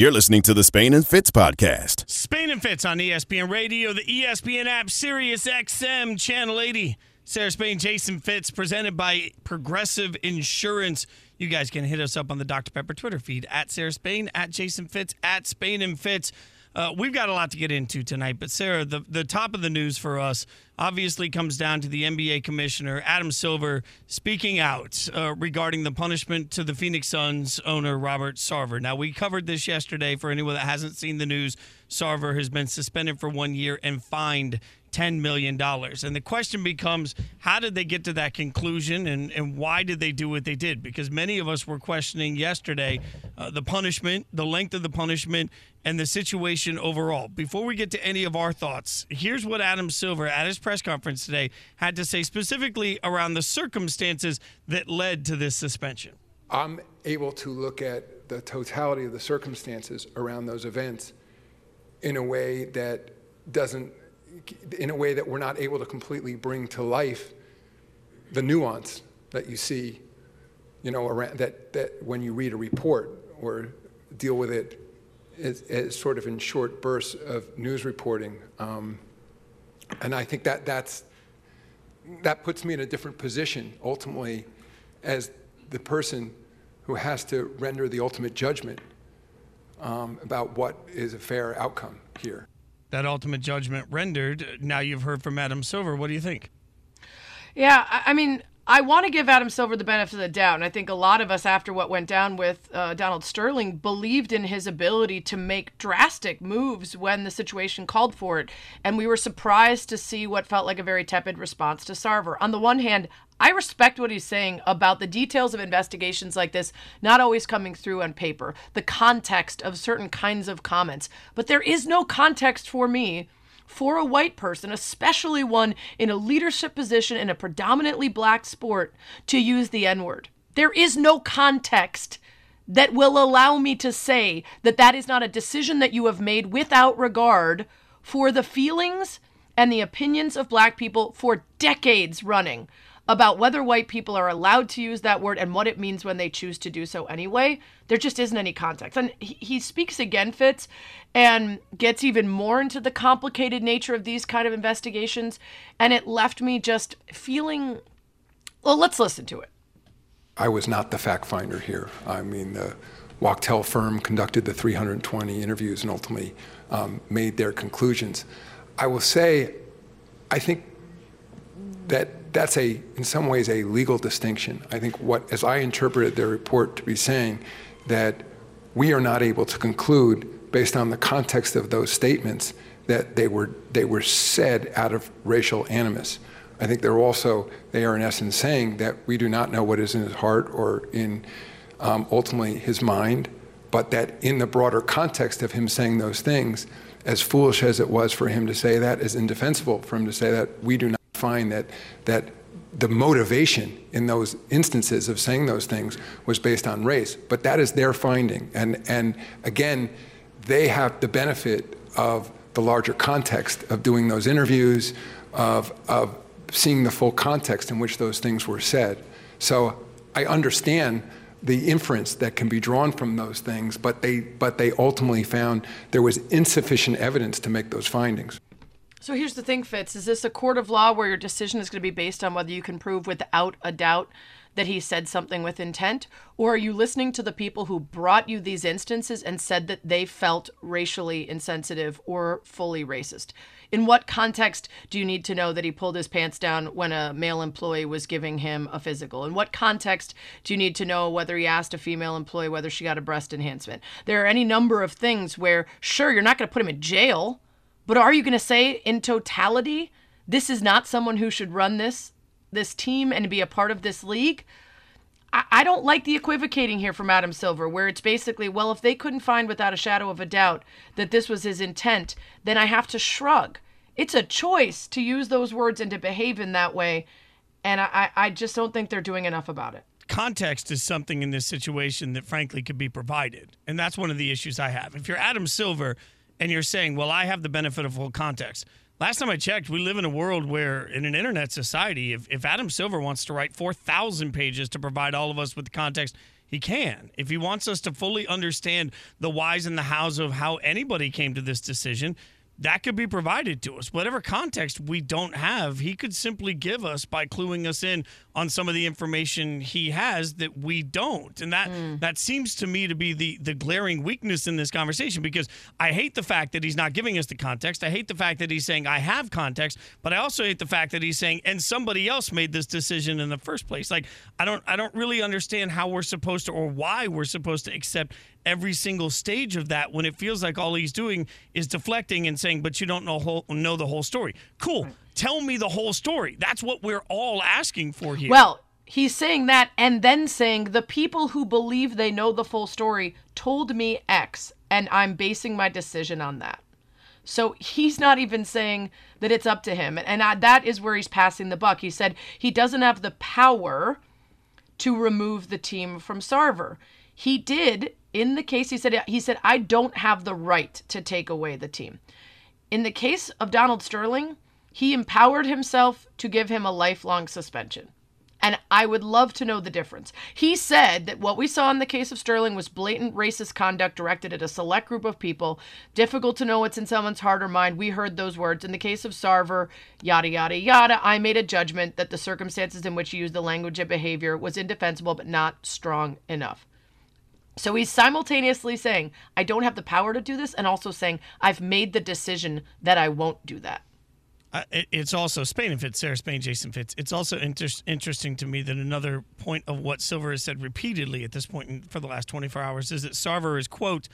You're listening to the Spain and Fitz podcast. Spain and Fitz on ESPN Radio, the ESPN app, Sirius XM, Channel 80. Sarah Spain, Jason Fitz, presented by Progressive Insurance. You guys can hit us up on the Dr. Pepper Twitter feed at Sarah Spain, at Jason Fitz, at Spain and Fitz. Uh, we've got a lot to get into tonight, but Sarah, the, the top of the news for us obviously comes down to the NBA commissioner, Adam Silver, speaking out uh, regarding the punishment to the Phoenix Suns owner, Robert Sarver. Now, we covered this yesterday for anyone that hasn't seen the news. Sarver has been suspended for one year and fined $10 million. And the question becomes how did they get to that conclusion and, and why did they do what they did? Because many of us were questioning yesterday uh, the punishment, the length of the punishment, and the situation overall. Before we get to any of our thoughts, here's what Adam Silver at his press conference today had to say specifically around the circumstances that led to this suspension. I'm able to look at the totality of the circumstances around those events in a way that doesn't in a way that we're not able to completely bring to life the nuance that you see, you know, around that, that when you read a report or deal with it as, as sort of in short bursts of news reporting. Um, and I think that that's, that puts me in a different position ultimately as the person who has to render the ultimate judgment um, about what is a fair outcome here that ultimate judgment rendered. Now you've heard from Adam Silver. What do you think? Yeah, I mean, I want to give Adam Silver the benefit of the doubt. And I think a lot of us, after what went down with uh, Donald Sterling, believed in his ability to make drastic moves when the situation called for it. And we were surprised to see what felt like a very tepid response to Sarver. On the one hand, I respect what he's saying about the details of investigations like this not always coming through on paper, the context of certain kinds of comments. But there is no context for me for a white person, especially one in a leadership position in a predominantly black sport, to use the N word. There is no context that will allow me to say that that is not a decision that you have made without regard for the feelings and the opinions of black people for decades running about whether white people are allowed to use that word and what it means when they choose to do so anyway. There just isn't any context. And he, speaks again, Fitz, and gets even more into the complicated nature of these kind of investigations. And it left me just feeling well, let's listen to it. I was not the fact finder here. I mean, the Wachtell firm conducted the 320 interviews and ultimately um, made their conclusions. I will say, I think that that's a, in some ways, a legal distinction. I think what, as I interpreted their report to be saying, that we are not able to conclude, based on the context of those statements, that they were they were said out of racial animus. I think they're also they are in essence saying that we do not know what is in his heart or in um, ultimately his mind, but that in the broader context of him saying those things, as foolish as it was for him to say that, as indefensible for him to say that, we do not find that that the motivation in those instances of saying those things was based on race. But that is their finding, and and again, they have the benefit of the larger context of doing those interviews, of of seeing the full context in which those things were said. So I understand the inference that can be drawn from those things, but they but they ultimately found there was insufficient evidence to make those findings. So here's the thing, Fitz. Is this a court of law where your decision is going to be based on whether you can prove without a doubt that he said something with intent? Or are you listening to the people who brought you these instances and said that they felt racially insensitive or fully racist? In what context do you need to know that he pulled his pants down when a male employee was giving him a physical? In what context do you need to know whether he asked a female employee whether she got a breast enhancement? There are any number of things where, sure, you're not going to put him in jail but are you going to say in totality, this is not someone who should run this this team and be a part of this league? I, don't like the equivocating here from Adam Silver, where it's basically, well, if they couldn't find without a shadow of a doubt that this was his intent, then I have to shrug. It's a choice to use those words and to behave in that way. And I, I just don't think they're doing enough about it context is something in this situation that frankly could be provided. And that's one of the issues I have. If you're Adam Silver and you're saying, well, I have the benefit of full context. Last time I checked, we live in a world where, in an internet society, if, if Adam Silver wants to write 4,000 pages to provide all of us with the context, he can. If he wants us to fully understand the whys and the hows of how anybody came to this decision, that could be provided to us. Whatever context we don't have, he could simply give us by cluing us in on some of the information he has that we don't. And that mm. that seems to me to be the the glaring weakness in this conversation because I hate the fact that he's not giving us the context. I hate the fact that he's saying I have context, but I also hate the fact that he's saying and somebody else made this decision in the first place. Like I don't I don't really understand how we're supposed to or why we're supposed to accept every single stage of that when it feels like all he's doing is deflecting and saying, but you don't know whole, know the whole story. Cool. Tell me the whole story. That's what we're all asking for here. Well, he's saying that and then saying the people who believe they know the full story told me X and I'm basing my decision on that. So he's not even saying that it's up to him. And I, that is where he's passing the buck. He said he doesn't have the power to remove the team from Sarver. He did in the case he said he said I don't have the right to take away the team. In the case of Donald Sterling, he empowered himself to give him a lifelong suspension. And I would love to know the difference. He said that what we saw in the case of Sterling was blatant racist conduct directed at a select group of people. Difficult to know what's in someone's heart or mind. We heard those words. In the case of Sarver, yada, yada, yada, I made a judgment that the circumstances in which he used the language and behavior was indefensible but not strong enough. So he's simultaneously saying, I don't have the power to do this, and also saying, I've made the decision that I won't do that. Uh, it, it's also Spain and Fitz, Sarah Spain, Jason Fitz. It's also inter- interesting to me that another point of what Silver has said repeatedly at this point in, for the last 24 hours is that Sarver is, quote,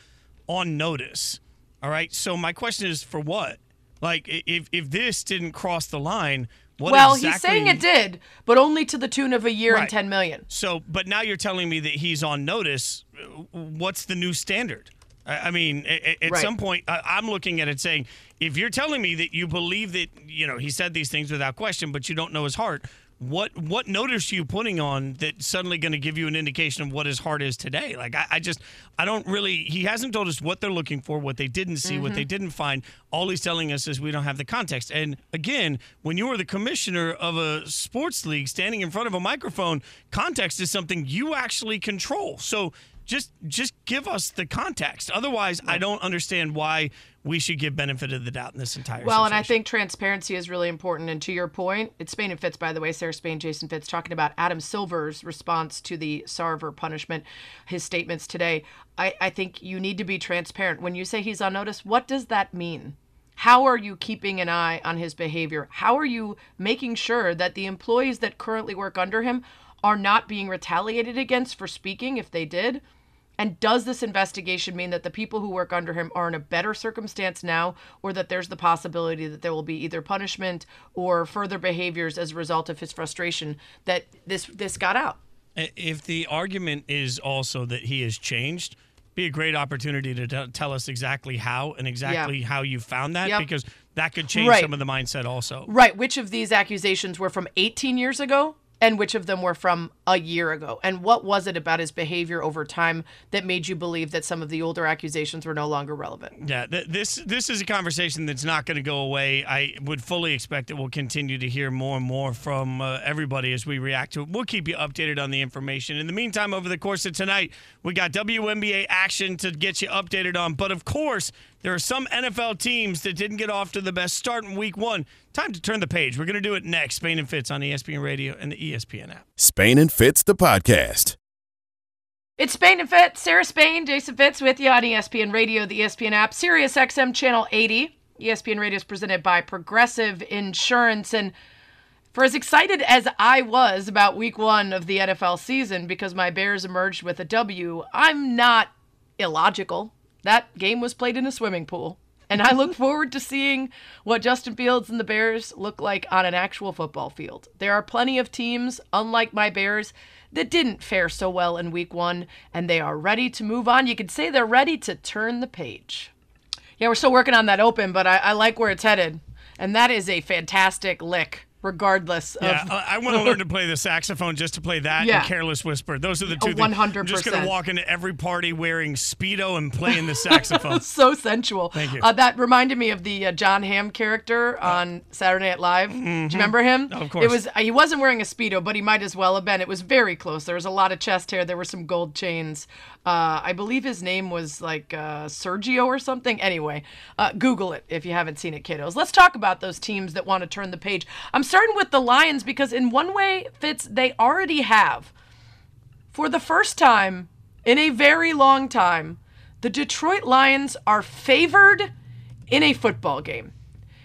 on notice. All right. So my question is for what? Like, if, if this didn't cross the line, what well, exactly... he's saying it did, but only to the tune of a year right. and 10 million. So, but now you're telling me that he's on notice. What's the new standard? I mean, at, right. some point, I'm looking at it saying, if you're telling me that you believe that, you know, he said these things without question, but you don't know his heart, what what notice are you putting on that's suddenly going to give you an indication of what his heart is today? Like I, I, just I don't really he hasn't told us what they're looking for, what they didn't see, mm-hmm. what they mm-hmm. didn't find. All he's telling us is we don't have the context. And again, when you are the commissioner of a sports league standing in front of a microphone, context is something you actually control. So just just give us the context. Otherwise, I don't understand why we should give benefit of the doubt in this entire well situation. and i think transparency is really important. And to your point it's spain and fitz by the way sarah spain jason fitz talking about adam silver's response to the sarver punishment his statements today. I, I think you need to be transparent. When you say he's on notice what does that mean? How are you keeping an eye on his behavior? How are you making sure that the employees that currently work under him are not being retaliated against for speaking if they did and does this investigation mean that the people who work under him are in a better circumstance now, or that there's the possibility that there will be either punishment or further behaviors as a result of his frustration that this this got out? If the argument is also that he has changed, be a great opportunity to t- tell us exactly how and exactly yeah. how you found that, yep. because that could change right. some of the mindset also. Right. Which of these accusations were from 18 years ago and which of them were from a year ago? And what was it about his behavior over time that made you believe that some of the older accusations were no longer relevant? Yeah th- this this is a conversation that's not going to go away. I would fully expect that we'll continue to hear more and more from uh, everybody as we react to it. We'll keep you updated on the information. In the meantime over the course of tonight we got WNBA action to get you updated on. But of course there are some NFL teams that didn't get off to the best start in week one. Time to turn the page. We're going to do it next. Spain and Fitz on ESPN Radio and the ESPN app. Spain and Fitz, the podcast. It's Spain and Fitz. Sarah Spain, Jason Fitz with you on ESPN Radio, the ESPN app, Sirius XM Channel 80. ESPN Radio is presented by Progressive Insurance. And for as excited as I was about week one of the NFL season because my Bears emerged with a W, I'm not illogical. That game was played in a swimming pool. And I look forward to seeing what Justin Fields and the Bears look like on an actual football field. There are plenty of teams, unlike my Bears, that didn't fare so well in week one, and they are ready to move on. You could say they're ready to turn the page. Yeah, we're still working on that open, but I, I like where it's headed. And that is a fantastic lick regardless Yeah, of. I, I want to learn to play the saxophone just to play that Yeah. and Careless Whisper. Those are the two Oh, things. 100 I'm just going to walk into every party wearing Speedo and playing the saxophone. so sensual. Thank you. Uh, that reminded me of the uh, Jon Hamm character on Saturday Night Live. Do you remember him? Of course. It was uh, he wasn't wearing a speedo, but he might as well have been. It was very close. There was a lot of chest hair. There were some gold chains. Uh, I believe his name was like uh, Sergio or something. Anyway, uh, Google it if you haven't seen it, kiddos. Let's talk about those teams that want to turn the page. I'm starting with the Lions because in one way, Fitz, they already have for the first time in a very long time, the Detroit Lions are favored in a football game.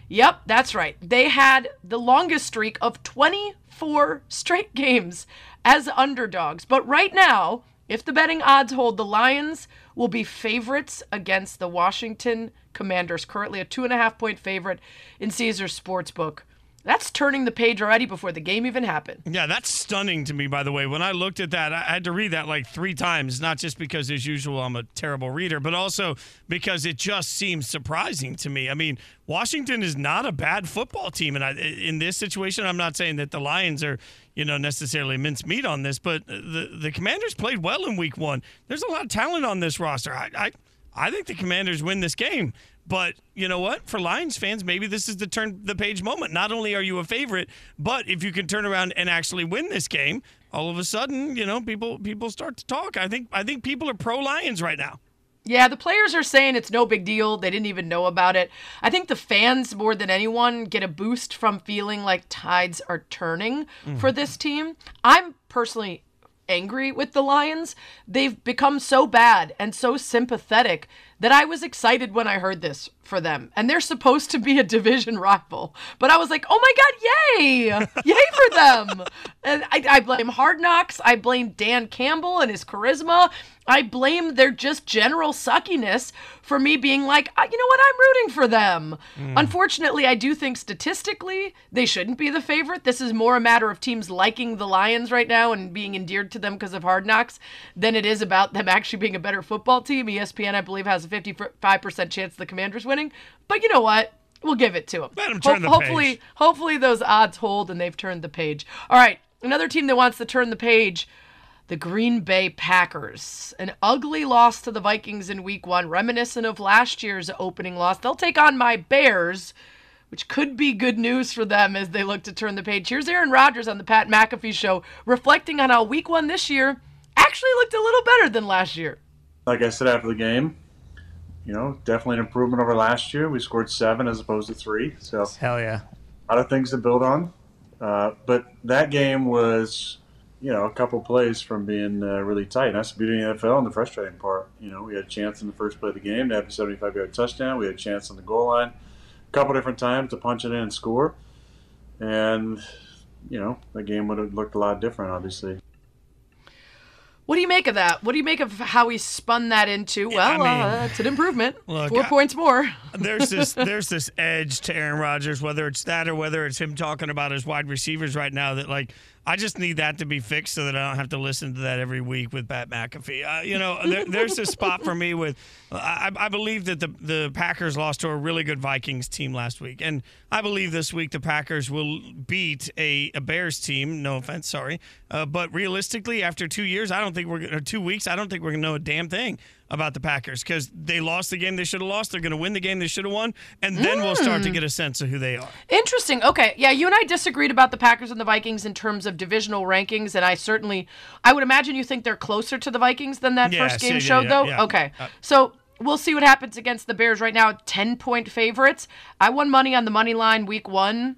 Yep, that's right. They had the longest streak of 24 straight games as underdogs. But right now, if the betting odds hold, the Lions will be favorites against the Washington Commanders, currently a two and a half point favorite in Caesars Sportsbook. That's turning the page already before the game even happened. Yeah, that's stunning to me, by the way. When I looked at that, I had to read that like three times, not just because, as usual, I'm a terrible reader, but also because it just seems surprising to me. I mean, Washington is not a bad football team. And I, in this situation, I'm not saying that the Lions are, you know, necessarily mincemeat on this, but the, the Commanders played well in week one. There's a lot of talent on this roster. I, I, I think the Commanders win this game. But you know what? For Lions fans, maybe this is the turn the page moment. Not only are you a favorite, but if you can turn around and actually win this game, all of a sudden, you know, people people start to talk. I think I think people are pro Lions right now. Yeah, the players are saying it's no big deal. They didn't even know about it. I think the fans, more than anyone, get a boost from feeling like tides are turning for mm. this team. I'm personally angry with the Lions. They've become so bad and so sympathetic that I was excited when I heard this for them. And they're supposed to be a division rival. But I was like, oh my God, yay! Yay for them! And I, I blame Hard Knocks. I blame Dan Campbell and his charisma. I blame their just general suckiness for me being like, "Uh, you know what, I'm rooting for them. Unfortunately, I do think statistically they shouldn't be the favorite. This is more a matter of teams liking the Lions right now and being endeared to them because of hard knocks than it is about them actually being a better football team. ESPN, I believe, has a 55% chance the Commanders winning. But you know what? We'll give it to them. Let 'em turn the hopefully, page. hopefully those odds hold and they've turned the page. All right, another team that wants to turn the page the Green Bay Packers. An ugly loss to the Vikings in week one, reminiscent of last year's opening loss. They'll take on my Bears, which could be good news for them as they look to turn the page. Here's Aaron Rodgers on the Pat McAfee show, reflecting on how week one this year actually looked a little better than last year. like I said after the game, you know, definitely an improvement over last year. We scored seven as opposed to three, so Hell yeah. a lot of things to build on. Uh, but that game was, you know, a couple plays from being uh, really tight. And that's the beauty of the NFL and the frustrating part. You know, we had a chance in the first play of the game to have a 75 yard touchdown. We had a chance on the goal line a couple different times to punch it in and score. And, you know, the game would have looked a lot different, obviously. What do you make of that? What do you make of how he spun that into? Well, I mean, uh, it's an improvement. look, Four I- points more. there's this there's this edge to Aaron Rodgers, whether it's that or whether it's him talking about his wide receivers right now. That like I just need that to be fixed so that I don't have to listen to that every week with Pat McAfee. Uh, you know, there, there's a spot for me with I, I believe that the the Packers lost to a really good Vikings team last week, and I believe this week the Packers will beat a, a Bears team. No offense, sorry, uh, but realistically, after two years, I don't think we're gonna- or two weeks, I don't think we're gonna know a damn thing about the Packers because they lost the game they should have lost. They're going to win the game they should have won, and then we'll start to get a sense of who they are. Interesting. Okay. Yeah, you and I disagreed about the Packers and the Vikings in terms of divisional rankings, and I certainly, I would imagine you think they're closer to the Vikings than that Yes, first game yeah, yeah, showed, yeah, though. yeah. Okay. Uh, so we'll see what happens against the Bears right now. Ten point favorites. I won money on the money line week one.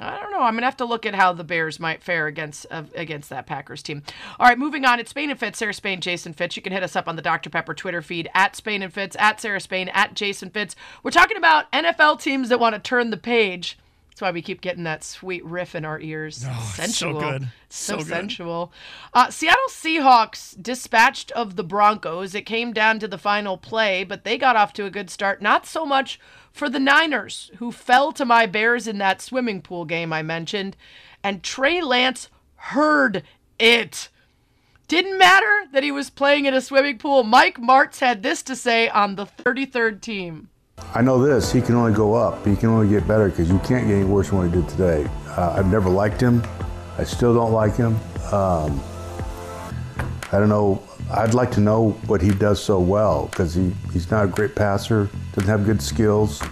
I don't know. I'm gonna have to look at how the Bears might fare against uh, against that Packers team. All right, moving on. It's Spain and Fitz, Sarah Spain, Jason Fitz. You can hit us up on the Dr Pepper Twitter feed at Spain and Fitz, at Sarah Spain, at Jason Fitz. We're talking about NFL teams that want to turn the page. That's why we keep getting that sweet riff in our ears. Oh, it's so sensual. good. So, So good. sensual. Uh, Seattle Seahawks dispatched of the Broncos. It came down to the final play, but they got off to a good start. Not so much for the Niners, who fell to my Bears in that swimming pool game I mentioned. And Trey Lance heard it. Didn't matter that he was playing in a swimming pool. Mike Martz had this to say on the 33rd team. I know this, he can only go up. He can only get better because you can't get any worse than what he did today. Uh, I've never liked him. I still don't like him. Um, I don't know. I'd like to know what he does so well because he, he's not a great passer, doesn't have good skills,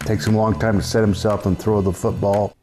takes him a long time to set himself and throw the football.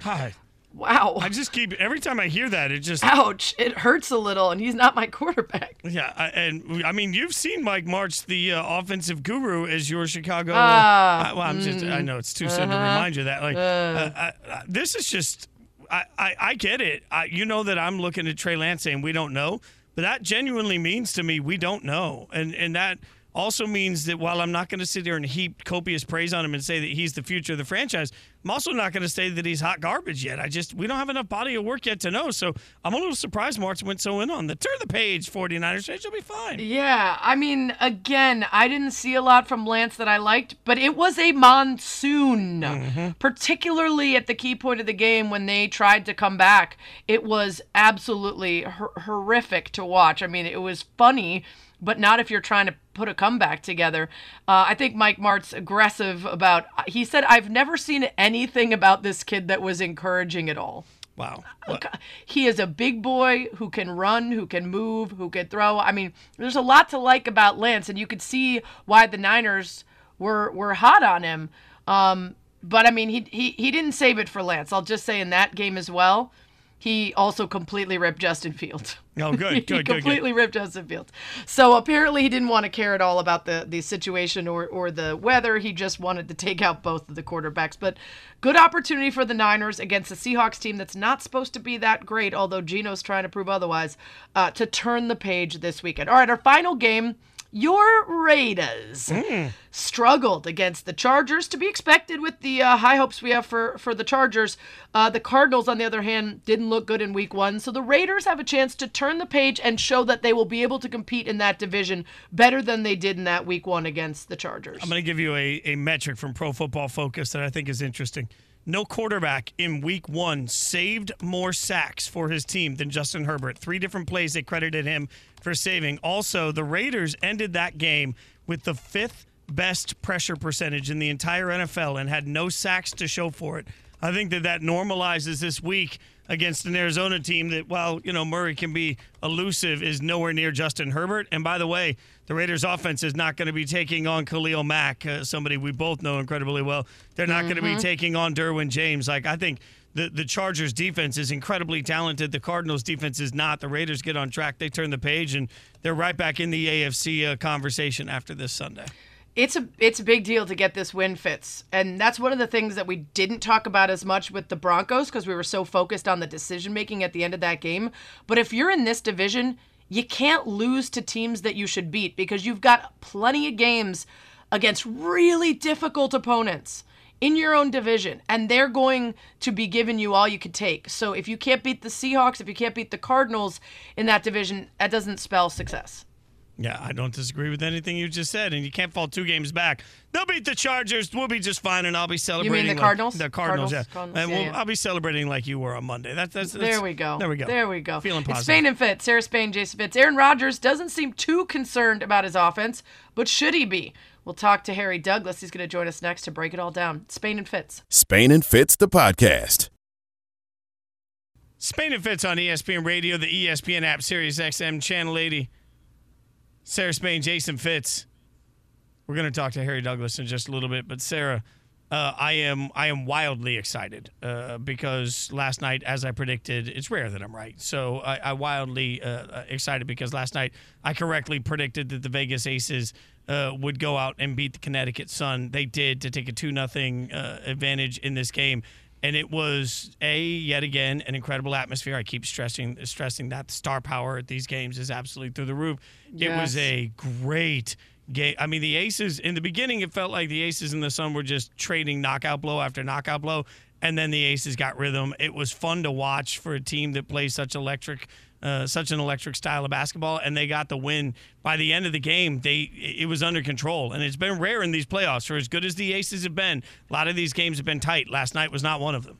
Hi. Wow. I just keep every time I hear that, it just Ouch. It hurts a little, and he's not my quarterback. yeah. I, and I mean, you've seen Mike Martz, the uh, offensive guru, as your Chicago. Ah, uh, well, I'm just. I know it's too soon to remind you that. Like, uh, I, I, this is just. I, I, I get it. I, you know that I'm looking at Trey Lance saying we don't know, but that genuinely means to me we don't know, and and that also means that while I'm not going to sit here and heap copious praise on him and say that he's the future of the franchise, I'm also not going to say that he's hot garbage yet. I just we don't have enough body of work yet to know. So I'm a little surprised Martz went so in on the turn the page 49ers. It should be fine. Yeah, I mean, again, I didn't see a lot from Lance that I liked, but it was a monsoon, mm-hmm. particularly at the key point of the game when they tried to come back. It was absolutely hor- horrific to watch. I mean, it was funny, but not if you're trying to put a comeback together. Uh, I think Mike Martz aggressive about. He said, "I've never seen anything about this kid that was encouraging at all." Wow. Look, he is a big boy who can run, who can move, who can throw. I mean, there's a lot to like about Lance, and you could see why the Niners were were hot on him. Um, but I mean, he, he he didn't save it for Lance. I'll just say in that game as well, he also completely ripped Justin Fields. Oh, good, he good, good, good. completely ripped Justin Fields. So apparently he didn't want to care at all about the the situation or or the weather. He just wanted to take out both of the quarterbacks. But good opportunity for the Niners against the Seahawks team that's not supposed to be that great, although Geno's trying to prove otherwise, uh, to turn the page this weekend. All right, our final game. Your Raiders Hmm. struggled against the Chargers, to be expected with the uh, high hopes we have for, for the Chargers. Uh, the Cardinals, on the other hand, didn't look good in week one. So the Raiders have a chance to turn the page and show that they will be able to compete in that division better than they did in that week one against the Chargers. I'm going to give you a, a metric from Pro Football Focus that I think is interesting. No quarterback in week one saved more sacks for his team than Justin Herbert. Three different plays they credited him for saving. Also, the Raiders ended that game with the fifth best pressure percentage in the entire NFL and had no sacks to show for it. I think that that normalizes this week against an Arizona team that, while you know Murray can be elusive, is nowhere near Justin Herbert. And by the way, the Raiders' offense is not going to be taking on Khalil Mack, uh, somebody we both know incredibly well. They're not going to be taking on Derwin James. Like I think the the Chargers' defense is incredibly talented. The Cardinals' defense is not. The Raiders get on track. They turn the page, and they're right back in the AFC uh, conversation after this Sunday. It's a it's a big deal to get this win Fitz. And that's one of the things that we didn't talk about as much with the broncos because we were so focused on the decision making at the end of that game. But if you're in this division you can't lose to teams that you should beat because you've got plenty of games against really difficult opponents in your own division and they're going to be giving you all you could take. So if you can't beat the seahawks if you can't beat the cardinals in that division that doesn't spell success Yeah, I don't disagree with anything you just said, and you can't fall two games back. They'll beat the Chargers. We'll be just fine, and I'll be celebrating. You mean the like- Cardinals? the Cardinals, Cardinals, yeah. Cardinals, and yeah, we'll, yeah. I'll be celebrating like you were on Monday. That's, that's, that's There we go. There we go. There we go. Feeling It's positive. Spain and Fitz. Sarah Spain, Jason Fitz. Aaron Rodgers doesn't seem too concerned about his offense, but should he be? We'll talk to Harry Douglas. He's going to join us next to break it all down. Spain and Fitz. Spain and Fitz, the podcast. Spain and Fitz on ESPN Radio, the ESPN app, Sirius XM, Channel 80. Sarah Spain, Jason Fitz. We're going to talk to Harry Douglas in just a little bit, but Sarah, uh, I am I am wildly excited uh, because last night, as I predicted, it's rare that I'm right. So I, I wildly uh, excited because last night I correctly predicted that the Vegas Aces uh, would go out and beat the Connecticut Sun. They did to take a two nothing uh, advantage in this game and it was a yet again an incredible atmosphere. I keep stressing stressing that the star power at these games is absolutely through the roof. It was a great game. I mean, the Aces in the beginning, it felt like the Aces and the Sun were just trading knockout blow after knockout blow, and then the Aces got rhythm. It was fun to watch for a team that plays such electric. Uh, such an electric style of basketball, and they got the win. By the end of the game, they it was under control, and it's been rare in these playoffs. For as good as the Aces have been, a lot of these games have been tight. Last night was not one of them.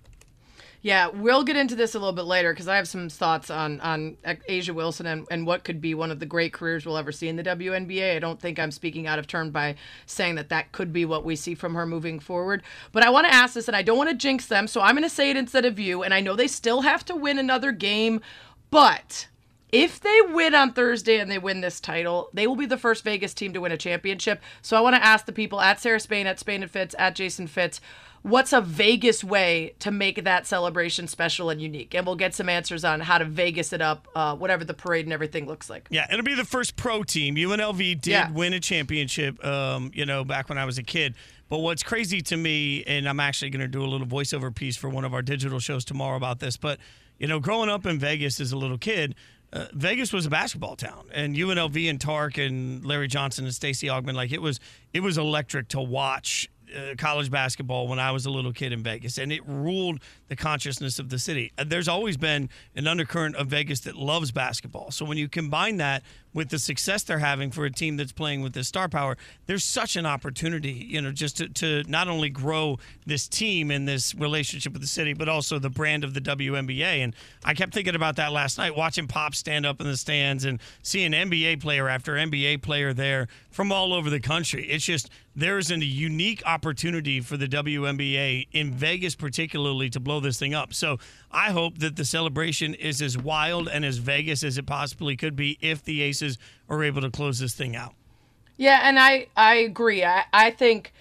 Yeah, we'll get into this a little bit later because I have some thoughts on on A'ja Wilson and, and what could be one of the great careers we'll ever see in the WNBA. I don't think I'm speaking out of turn by saying that that could be what we see from her moving forward. But I want to ask this, and I don't want to jinx them, so I'm going to say it instead of you. And I know they still have to win another game, but if they win on Thursday and they win this title, they will be the first Vegas team to win a championship. So I want to ask the people at Sarah Spain, at Spain and Fitz, at Jason Fitz, what's a Vegas way to make that celebration special and unique? And we'll get some answers on how to Vegas it up, uh, whatever the parade and everything looks like. Yeah, it'll be the first pro team. UNLV did Yeah. win a championship, um, you know, back when I was a kid. But what's crazy to me, and I'm actually going to do a little voiceover piece for one of our digital shows tomorrow about this, but, you know, growing up in Vegas as a little kid, uh, Vegas was a basketball town, and UNLV and Tark and Larry Johnson and Stacey Augmon, like it was, it was electric to watch uh, college basketball when I was a little kid in Vegas, and it ruled the consciousness of the city. There's always been an undercurrent of Vegas that loves basketball. So when you combine that with the success they're having for a team that's playing with this star power, there's such an opportunity, you know, just to, to not only grow this team and this relationship with the city, but also the brand of the WNBA. And I kept thinking about that last night, watching Pop stand up in the stands and seeing NBA player after NBA player there from all over the country. It's just there's a unique opportunity for the WNBA in Vegas, particularly, to blow this thing up. So I hope that the celebration is as wild and as Vegas as it possibly could be if the Aces are able to close this thing out. Yeah, and I I agree. I I think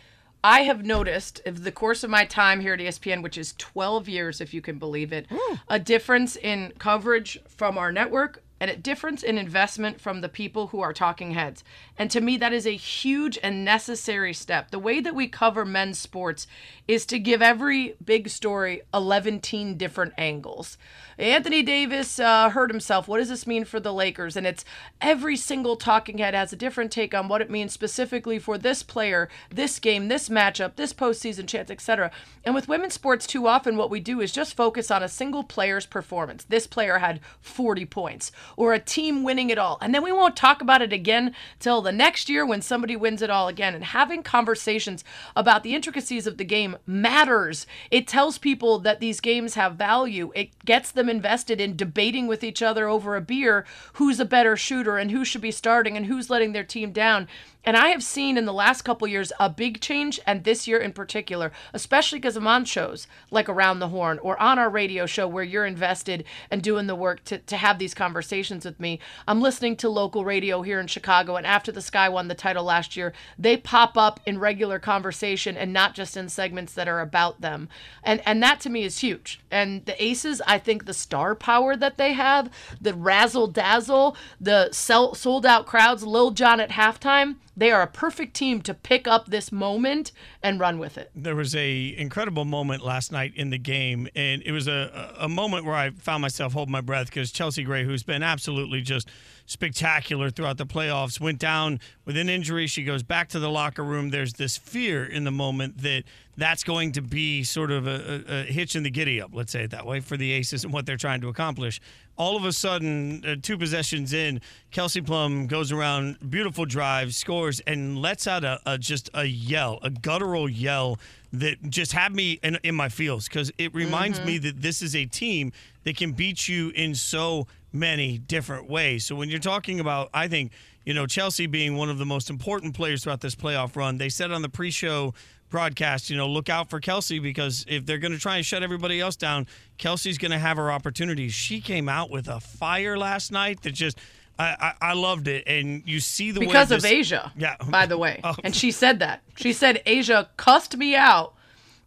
I have noticed of the course of my time here at ESPN, which is 12 years, if you can believe it, a difference in coverage from our network and a difference in investment from the people who are talking heads. And to me, that is a huge and necessary step. The way that we cover men's sports is to give every big story 11 different angles. Anthony Davis uh, hurt himself. What does this mean for the Lakers? And it's every single talking head has a different take on what it means specifically for this player, this game, this matchup, this postseason chance, etc. And with women's sports, too often what we do is just focus on a single player's performance. This player had 40 points, or a team winning it all. And then we won't talk about it again till the next year when somebody wins it all again. And having conversations about the intricacies of the game matters. It tells people that these games have value. It gets them invested in debating with each other over a beer who's a better shooter and who should be starting and who's letting their team down. And I have seen in the last couple years a big change, and this year in particular, especially because I'm on shows like Around the Horn or on our radio show where you're invested and doing the work to, to have these conversations with me. I'm listening to local radio here in Chicago, and after the Sky won the title last year, they pop up in regular conversation and not just in segments that are about them. And and that to me is huge. And the Aces, I think the star power that they have, the razzle dazzle, the sell, sold out crowds, Lil Jon at halftime, they are a perfect team to pick up this moment and run with it. there was a incredible moment last night in the game, and it was a, a moment where I found myself holding my breath because Chelsea Gray, who's been absolutely just spectacular throughout the playoffs, went down with an injury. She goes back to the locker room. There's this fear in the moment that that's going to be sort of a, a, a hitch in the giddy up, let's say it that way, for the Aces and what they're trying to accomplish. All of a sudden, uh, two possessions in, Kelsey Plum goes around, beautiful drive, scores, and lets out a, a just a yell, a guttural yell that just had me in, in my feels because it reminds me that this is a team that can beat you in so many different ways. So when you're talking about, I think, you know, Chelsea being one of the most important players throughout this playoff run, they said on the pre-show broadcast, you know, look out for Kelsey because if they're going to try and shut everybody else down, Kelsey's going to have her opportunities. She came out with a fire last night that just. I, I, I loved it, and you see the way because of A'ja. Yeah. By the way, Oh. and she said that. She said A'ja cussed me out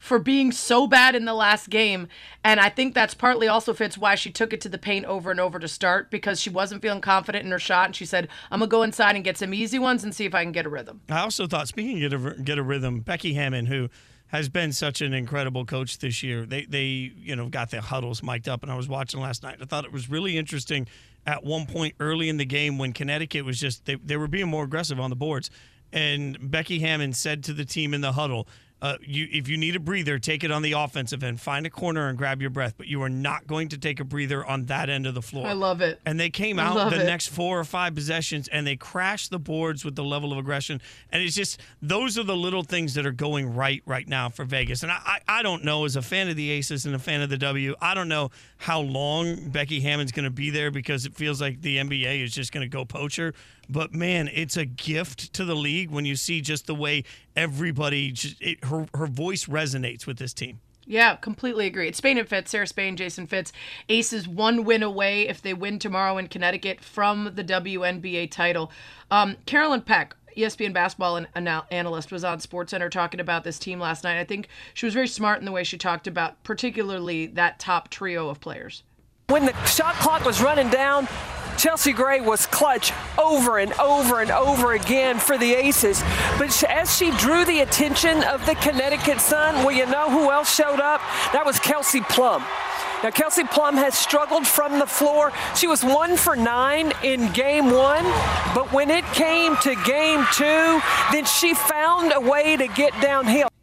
for being so bad in the last game, and I think that's partly also Fitz why she took it to the paint over and over to start because she wasn't feeling confident in her shot, and she said, "I'm gonna go inside and get some easy ones and see if I can get a rhythm." I also thought, speaking of get a, get a rhythm, Becky Hammon, who has been such an incredible coach this year, they they you know got their huddles mic'd up, and I was watching last night. I thought it was really interesting at one point early in the game when Connecticut was just they they were being more aggressive on the boards, and Becky Hammon said to the team in the huddle. Uh, you if you need a breather, take it on the offensive end. Find a corner and grab your breath. But you are not going to take a breather on that end of the floor. I love it. And they came I out the it. next four or five possessions and they crashed the boards with the level of aggression. And it's just those are the little things that are going right right now for Vegas. And I, I, I don't know, as a fan of the Aces and a fan of the W, I don't know how long Becky Hammon's going to be there because it feels like the NBA is just going to go poacher. But man, it's a gift to the league when you see just the way everybody, just, it, her, her voice resonates with this team. Yeah, completely agree. It's Spain and Fitz, Sarah Spain, Jason Fitz. Aces one win away if they win tomorrow in Connecticut from the WNBA title. Um, Carolyn Peck, ESPN basketball an- anal- analyst, was on SportsCenter talking about this team last night. I think she was very smart in the way she talked about, particularly that top trio of players. When the shot clock was running down, Chelsea Gray was clutch over and over and over again for the Aces. But as she drew the attention of the Connecticut Sun, well, you know who else showed up? That was Kelsey Plum. Now, Kelsey Plum has struggled from the floor. She was one for nine in game one, but when it came to game two, then she found a way to get downhill.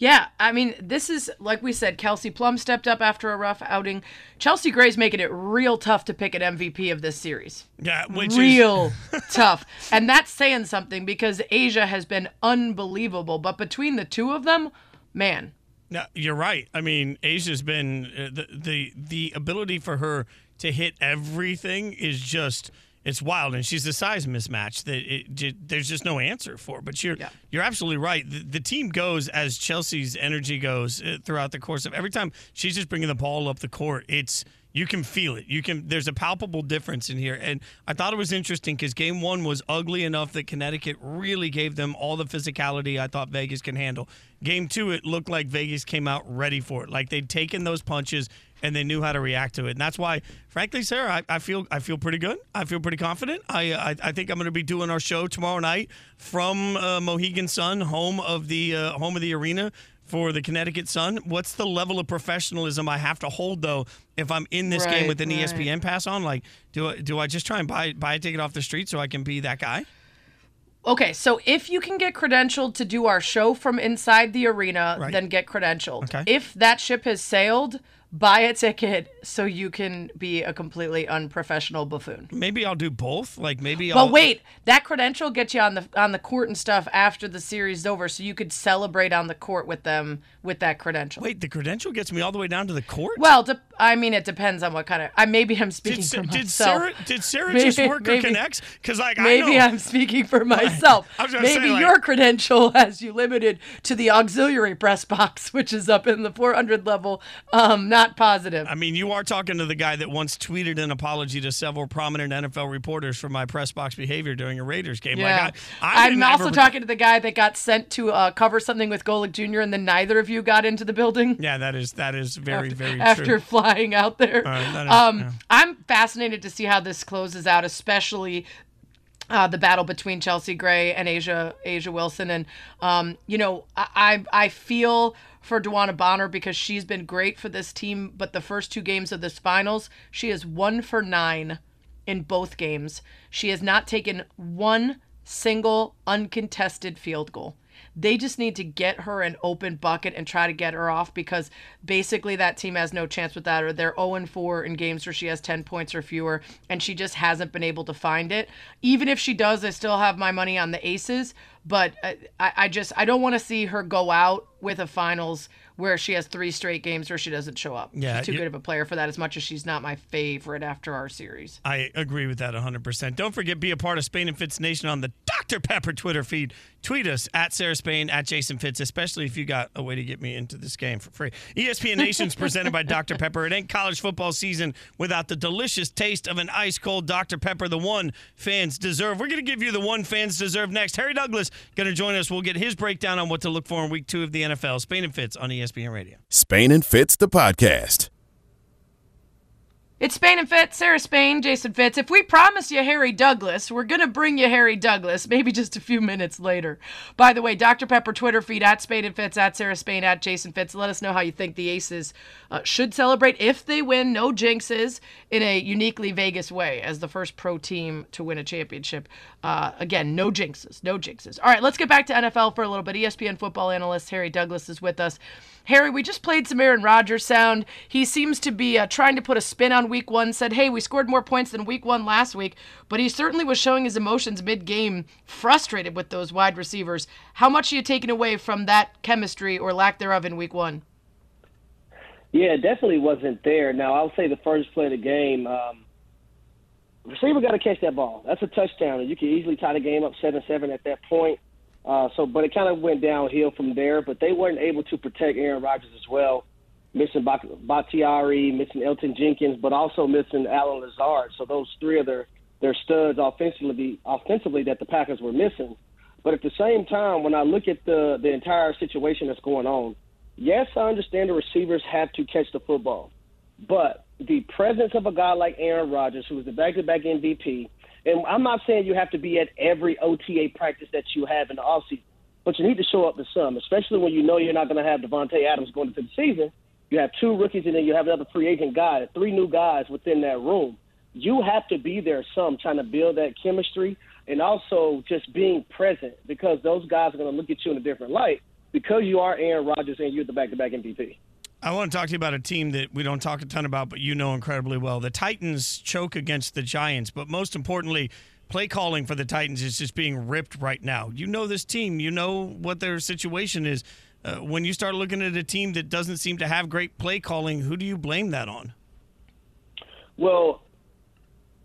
Yeah, I mean, this is like we said. Kelsey Plum stepped up after a rough outing. Chelsea Gray's making it real tough to pick an MVP of this series. Yeah, which is real tough, and that's saying something because A'ja has been unbelievable. But between the two of them, man, No, you're right. I mean, A'ja's been uh, the the the ability for her to hit everything is just it's wild, and she's a size mismatch that it, j- there's just no answer for. But you're Yeah. you're absolutely right. The, the team goes as Chelsea's energy goes uh, throughout the course of every time she's just bringing the ball up the court. It's you can feel it. You can. There's a palpable difference in here, and I thought it was interesting because Game One was ugly enough that Connecticut really gave them all the physicality I thought Vegas can handle. Game Two, it looked like Vegas came out ready for it, like they'd taken those punches and they knew how to react to it. And that's why, frankly, Sarah, I, I feel I feel pretty good. I feel pretty confident. I I, I think I'm going to be doing our show tomorrow night from uh, Mohegan Sun, home of the uh, home of the arena for the Connecticut Sun. What's the level of professionalism I have to hold though if I'm in this game with an right. ESPN pass on? Like, do I do I just try and buy buy a ticket off the street so I can be that guy? Okay, so if you can get credentialed to do our show from inside the arena, Right. then get credentialed. Okay. If that ship has sailed, buy a ticket so you can be a completely unprofessional buffoon. Maybe I'll do both. Like maybe I'll But wait, that credential gets you on the on the court and stuff after the series is over, so you could celebrate on the court with them with that credential. Wait, the credential gets me all the way down to the court. Well, de- I mean, it depends on what kind of. I maybe I'm speaking Sa- for did myself. Sarah did Sarah Maybe- just work her maybe- connects? Because like Maybe I know, I'm speaking for myself. I was gonna say, Maybe like- your credential has you limited to the auxiliary press box, which is up in the 400 level. Um, not positive. I mean, you are talking to the guy that once tweeted an apology to several prominent NFL reporters for my press box behavior during a Raiders game. yeah. Like I, I I'm also ever- talking to the guy that got sent to uh, cover something with Golic Jr. and then neither of you got into the building. Yeah, that is that is very very after true. flying out there. that is- um, yeah. I'm fascinated to see how this closes out, especially uh, the battle between Chelsea Gray and A'ja A'ja Wilson. And um, you know, I I feel for DeWanna Bonner because she's been great for this team, but the first two games of this finals, she is one for nine in both games. She has not taken one single uncontested field goal. They just need to get her an open bucket and try to get her off because basically that team has no chance with that, or they're 0 4 in games where she has 10 points or fewer, and she just hasn't been able to find it. Even if she does, I still have my money on the Aces, but uh, I, I just I don't want to see her go out with a finals where she has three straight games where she doesn't show up. Yeah, she's too you- good of a player for that. As much as she's not my favorite after our series. I agree with that 100%. Don't forget, be a part of Spain and Fitz Nation on the Dr. Pepper Twitter feed. Tweet us at Sarah Spain, at Jason Fitz, especially if you got a way to get me into this game for free. ESPN Nation's presented by Dr. Pepper. It ain't college football season without the delicious taste of an ice cold Dr. Pepper, the one fans deserve. We're going to give you the one fans deserve next. Harry Douglas going to join us. We'll get his breakdown on what to look for in week two of the NFL. Spain and Fitz on ESPN Radio. Spain and Fitz, the podcast. It's Spain and Fitz, Sarah Spain, Jason Fitz. If we promise you Harry Douglas, we're going to bring you Harry Douglas, maybe just a few minutes later. By the way, Dr. Pepper Twitter feed at Spain and Fitz, at Sarah Spain, at Jason Fitz. Let us know how you think the Aces uh, should celebrate if they win. No jinxes in a uniquely Vegas way as the first pro team to win a championship. Uh, again, no jinxes, no jinxes. All right, let's get back to NFL for a little bit. ESPN football analyst Harry Douglas is with us. Harry, we just played some Aaron Rodgers sound. He seems to be uh, trying to put a spin on week one, said, hey, we scored more points than week one last week, but he certainly was showing his emotions mid game, frustrated with those wide receivers. How much are you taking away from that chemistry or lack thereof in week one? Yeah, it definitely wasn't there. Now, I'll say the first play of the game, um, receiver got to catch that ball. That's a touchdown, and you can easily tie the game up 7 7 at that point. Uh, so, but it kind of went downhill from there. But they weren't able to protect Aaron Rodgers as well, missing Bakhtiari, missing Elgton Jenkins, but also missing Allen Lazard. So those three of their their studs offensively, offensively that the Packers were missing. But at the same time, when I look at the the entire situation that's going on, yes, I understand the receivers have to catch the football, but the presence of a guy like Aaron Rodgers, who is the back-to-back MVP, and I'm not saying you have to be at every OTA practice that you have in the offseason, but you need to show up to some, especially when you know you're not going to have Davante Adams going into the season. You have two rookies, and then you have another free agent guy, three new guys within that room. You have to be there some, trying to build that chemistry, and also just being present because those guys are going to look at you in a different light because you are Aaron Rodgers and you're the back-to-back MVP. I want to talk to you about a team that we don't talk a ton about, but you know incredibly well. The Titans choke against the Giants, but most importantly, play calling for the Titans is just being ripped right now. You know this team, you know what their situation is. Uh, when you start looking at a team that doesn't seem to have great play calling, who do you blame that on? Well,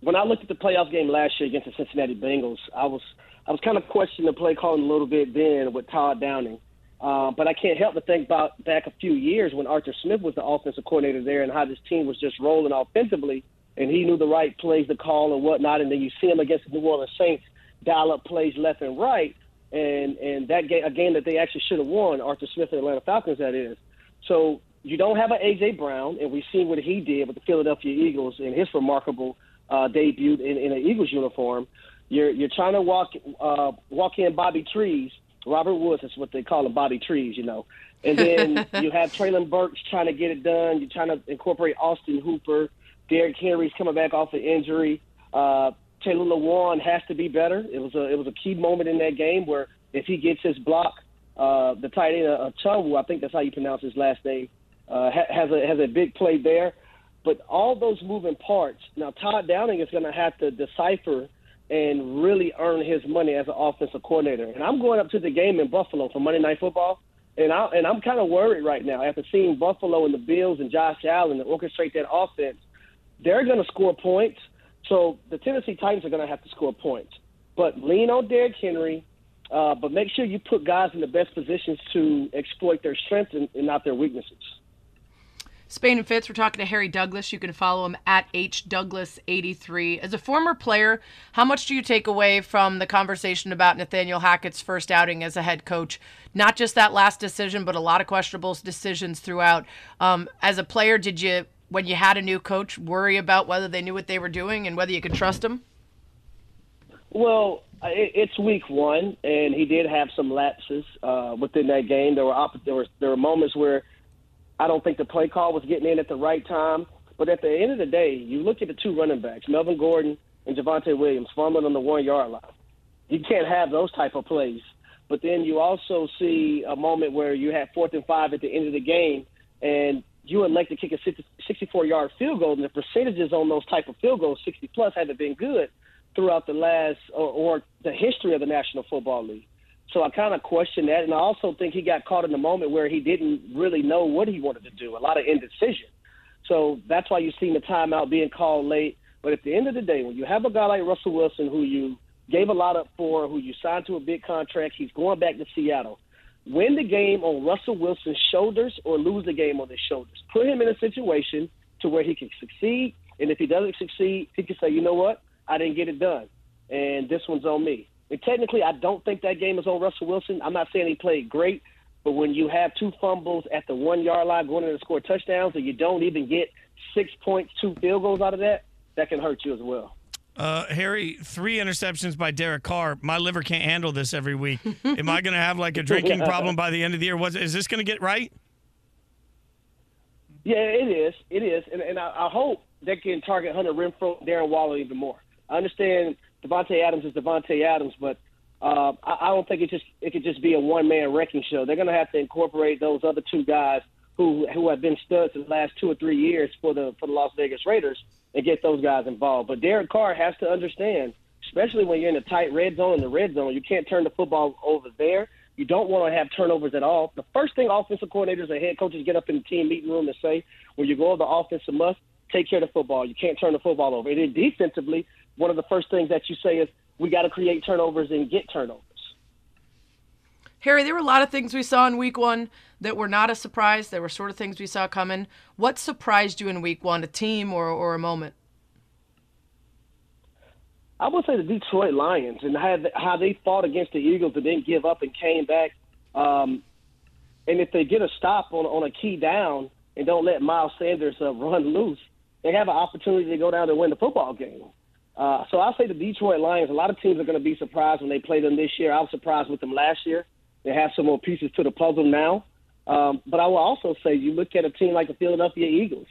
when I looked at the playoff game last year against the Cincinnati Bengals, I was I was kind of questioning the play calling a little bit then with Todd Downing. Uh, but I can't help but think about back a few years when Arthur Smith was the offensive coordinator there and how this team was just rolling offensively, and he knew the right plays to call and whatnot. And then you see him against the New Orleans Saints dial up plays left and right, and and that game a game that they actually should have won. Arthur Smith and Atlanta Falcons, that is. So you don't have an AJ Brown, and we've seen what he did with the Philadelphia Eagles in his remarkable uh, debut in, in an Eagles uniform. You're you're trying to walk uh, walk in Bobby Trees Robert Woods is what they call him, Bobby Trees, you know. And then you have Treylon Burks trying to get it done. You're trying to incorporate Austin Hooper. Derrick Henry's coming back off an injury. Uh, Taylor Lewan has to be better. It was a it was a key moment in that game where if he gets his block, uh, the tight end uh, Chungwu, I think that's how you pronounce his last name, uh, ha- has a has a big play there. But all those moving parts. Now Todd Downing is going to have to decipher and really earn his money as an offensive coordinator. And I'm going up to the game in Buffalo for Monday Night Football, and I and I'm kind of worried right now after seeing Buffalo and the Bills and Josh Allen orchestrate that offense. They're going to score points, so the Tennessee Titans are going to have to score points. But lean on Derrick Henry, uh, but make sure you put guys in the best positions to exploit their strengths and, and not their weaknesses. Spain and Fitz, we're talking to Harry Douglas. You can follow him at HDouglas83. As a former player, how much do you take away from the conversation about Nathaniel Hackett's first outing as a head coach? Not just that last decision, but a lot of questionable decisions throughout. Um, as a player, did you, when you had a new coach, worry about whether they knew what they were doing and whether you could trust them? Well, it's week one, and he did have some lapses uh, within that game. There were there were there were moments where I don't think the play call was getting in at the right time. But at the end of the day, you look at the two running backs, Melvin Gordon and Javonte Williams, fumbling on the one yard line. You can't have those type of plays. But then you also see a moment where you had fourth and five at the end of the game, and you elect to kick a 64 yard field goal, and the percentages on those type of field goals, 60 plus, haven't been good throughout the last or, or the history of the National Football League. So I kind of question that, and I also think he got caught in the moment where he didn't really know what he wanted to do. A lot of indecision. So that's why you've seen the timeout being called late. But at the end of the day, when you have a guy like Russell Wilson, who you gave a lot up for, who you signed to a big contract, he's going back to Seattle. Win the game on Russell Wilson's shoulders or lose the game on his shoulders. Put him in a situation to where he can succeed, and if he doesn't succeed, he can say, you know what, I didn't get it done, and this one's on me. And technically, I don't think that game is on Russell Wilson. I'm not saying he played great, but when you have two fumbles at the one yard line going in to score touchdowns, and you don't even get six points, two field goals out of that, that can hurt you as well. Uh, Harry, three interceptions by Derek Carr. My liver can't handle this every week. Am I going to have like a drinking problem by the end of the year? Was is this going to get right? Yeah, it is. It is, and, and I, I hope they can target Hunter Renfrow, Darren Waller even more. I understand Davante Adams is Davante Adams, but uh, I, I don't think it just it could just be a one man wrecking show. They're going to have to incorporate those other two guys who who have been studs in the last two or three years for the for the Las Vegas Raiders and get those guys involved. But Derek Carr has to understand, especially when you're in a tight red zone in the red zone, you can't turn the football over there. You don't want to have turnovers at all. The first thing offensive coordinators and head coaches get up in the team meeting room and say when you go over the offensive must, take care of the football. You can't turn the football over. And then defensively, one of the first things that you say is we got to create turnovers and get turnovers. Harry, there were a lot of things we saw in week one that were not a surprise. There were sort of things we saw coming. What surprised you in week one, a team or, or a moment? I would say the Detroit Lions and how, how they fought against the Eagles and didn't give up and came back. Um, and if they get a stop on, on a key down and don't let Miles Sanders uh, run loose, they have an opportunity to go down and win the football game. Uh, so I'll say the Detroit Lions. A lot of teams are going to be surprised when they play them this year. I was surprised with them last year. They have some more pieces to the puzzle now. Um, but I will also say you look at a team like the Philadelphia Eagles,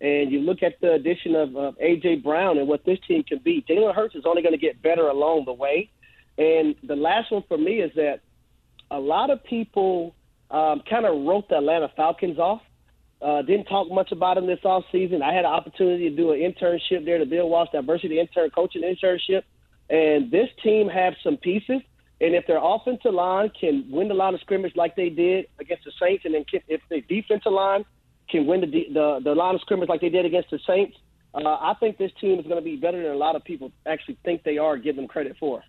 and you look at the addition of uh, A.J. Brown and what this team can be. Jalen Hurts is only going to get better along the way. And the last one for me is that a lot of people um, kind of wrote the Atlanta Falcons off. Uh, didn't talk much about them this off season. I had an opportunity to do an internship there, the Bill Walsh Diversity Intern Coaching Internship. And this team have some pieces – and if their offensive line can win the line of scrimmage like they did against the Saints, and then if the defensive line can win the the, the line of scrimmage like they did against the Saints, uh, I think this team is going to be better than a lot of people actually think they are. Give them credit for.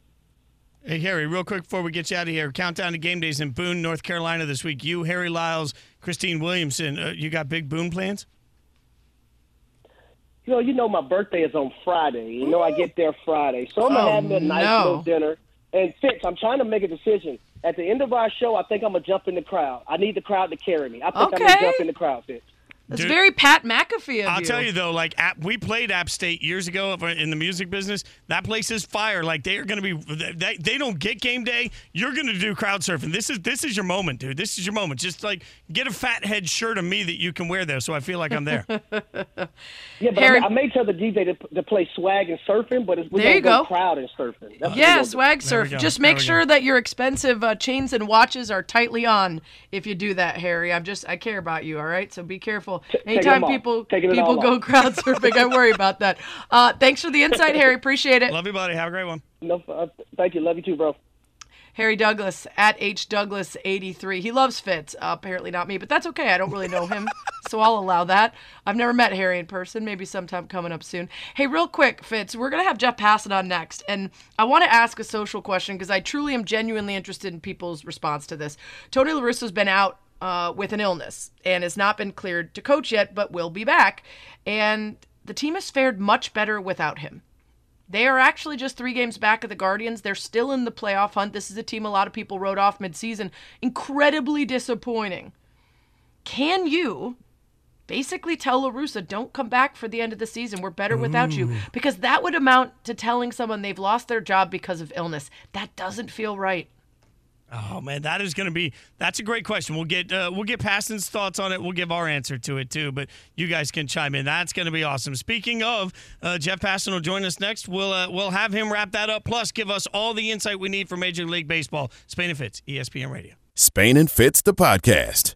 Hey Harry, real quick before we get you out of here, countdown to game days in Boone, North Carolina this week. You, Harry Lyles, Christine Williamson, uh, you got big Boone plans? You know, you know, my birthday is on Friday. You know, I get there Friday, so I'm gonna Oh, have me a nice no. little dinner. And Fitz, I'm trying to make a decision. At the end of our show, I think I'm gonna jump in the crowd. I need the crowd to carry me. I think I'm gonna jump in the crowd, Fitz. That's Dude, very Pat McAfee of I'll you. tell you though, like App, we played App State years ago in the music business. That place is fire. Like they are going to be. They, they don't get game day. You're going to do crowd surfing. This is this is your moment, dude. This is your moment. Just like get a fat head shirt of me that you can wear there, so I feel like I'm there. Yeah, but Harry- I, I may tell the DJ to, to play swag and surfing, but it's, we're There you go, go. crowd and surfing. That's Yeah, swag There we surf. Just make sure go. that your expensive uh, chains and watches are tightly on if you do that, Harry. I'm just I care about you, all right? So be careful. Taking Anytime people people go off. crowd surfing, I worry about that. Uh, thanks for the insight, Harry. Appreciate it. Love you, buddy. Have a great one. No, uh, thank you. Love you too, bro. Harry Douglas at H Douglas 83. He loves Fitz. Uh, apparently not me, but that's okay. I don't really know him, so I'll allow that. I've never met Harry in person. Maybe sometime coming up soon. Hey, real quick, Fitz, we're gonna have Jeff Passan on next, and I want to ask a social question because I truly am genuinely interested in people's response to this. Tony La Russa's been out uh, with an illness and has not been cleared to coach yet, but will be back, and the team has fared much better without him. They are actually just three games back of the Guardians. They're still in the playoff hunt. This is a team a lot of people wrote off midseason. Incredibly disappointing. Can you basically tell LaRussa, don't come back for the end of the season? We're better without you. Because that would amount to telling someone they've lost their job because of illness. That doesn't feel right. Oh man, that is going to be that's a great question. We'll get uh, we'll get Passan's thoughts on it. We'll give our answer to it too, but you guys can chime in. That's going to be awesome. Speaking of, uh, Jeff Passan will join us next. We'll uh, we'll have him wrap that up. Plus, give us all the insight we need for Major League Baseball. Spain and Fitz, ESPN Radio. Spain and Fitz, the podcast.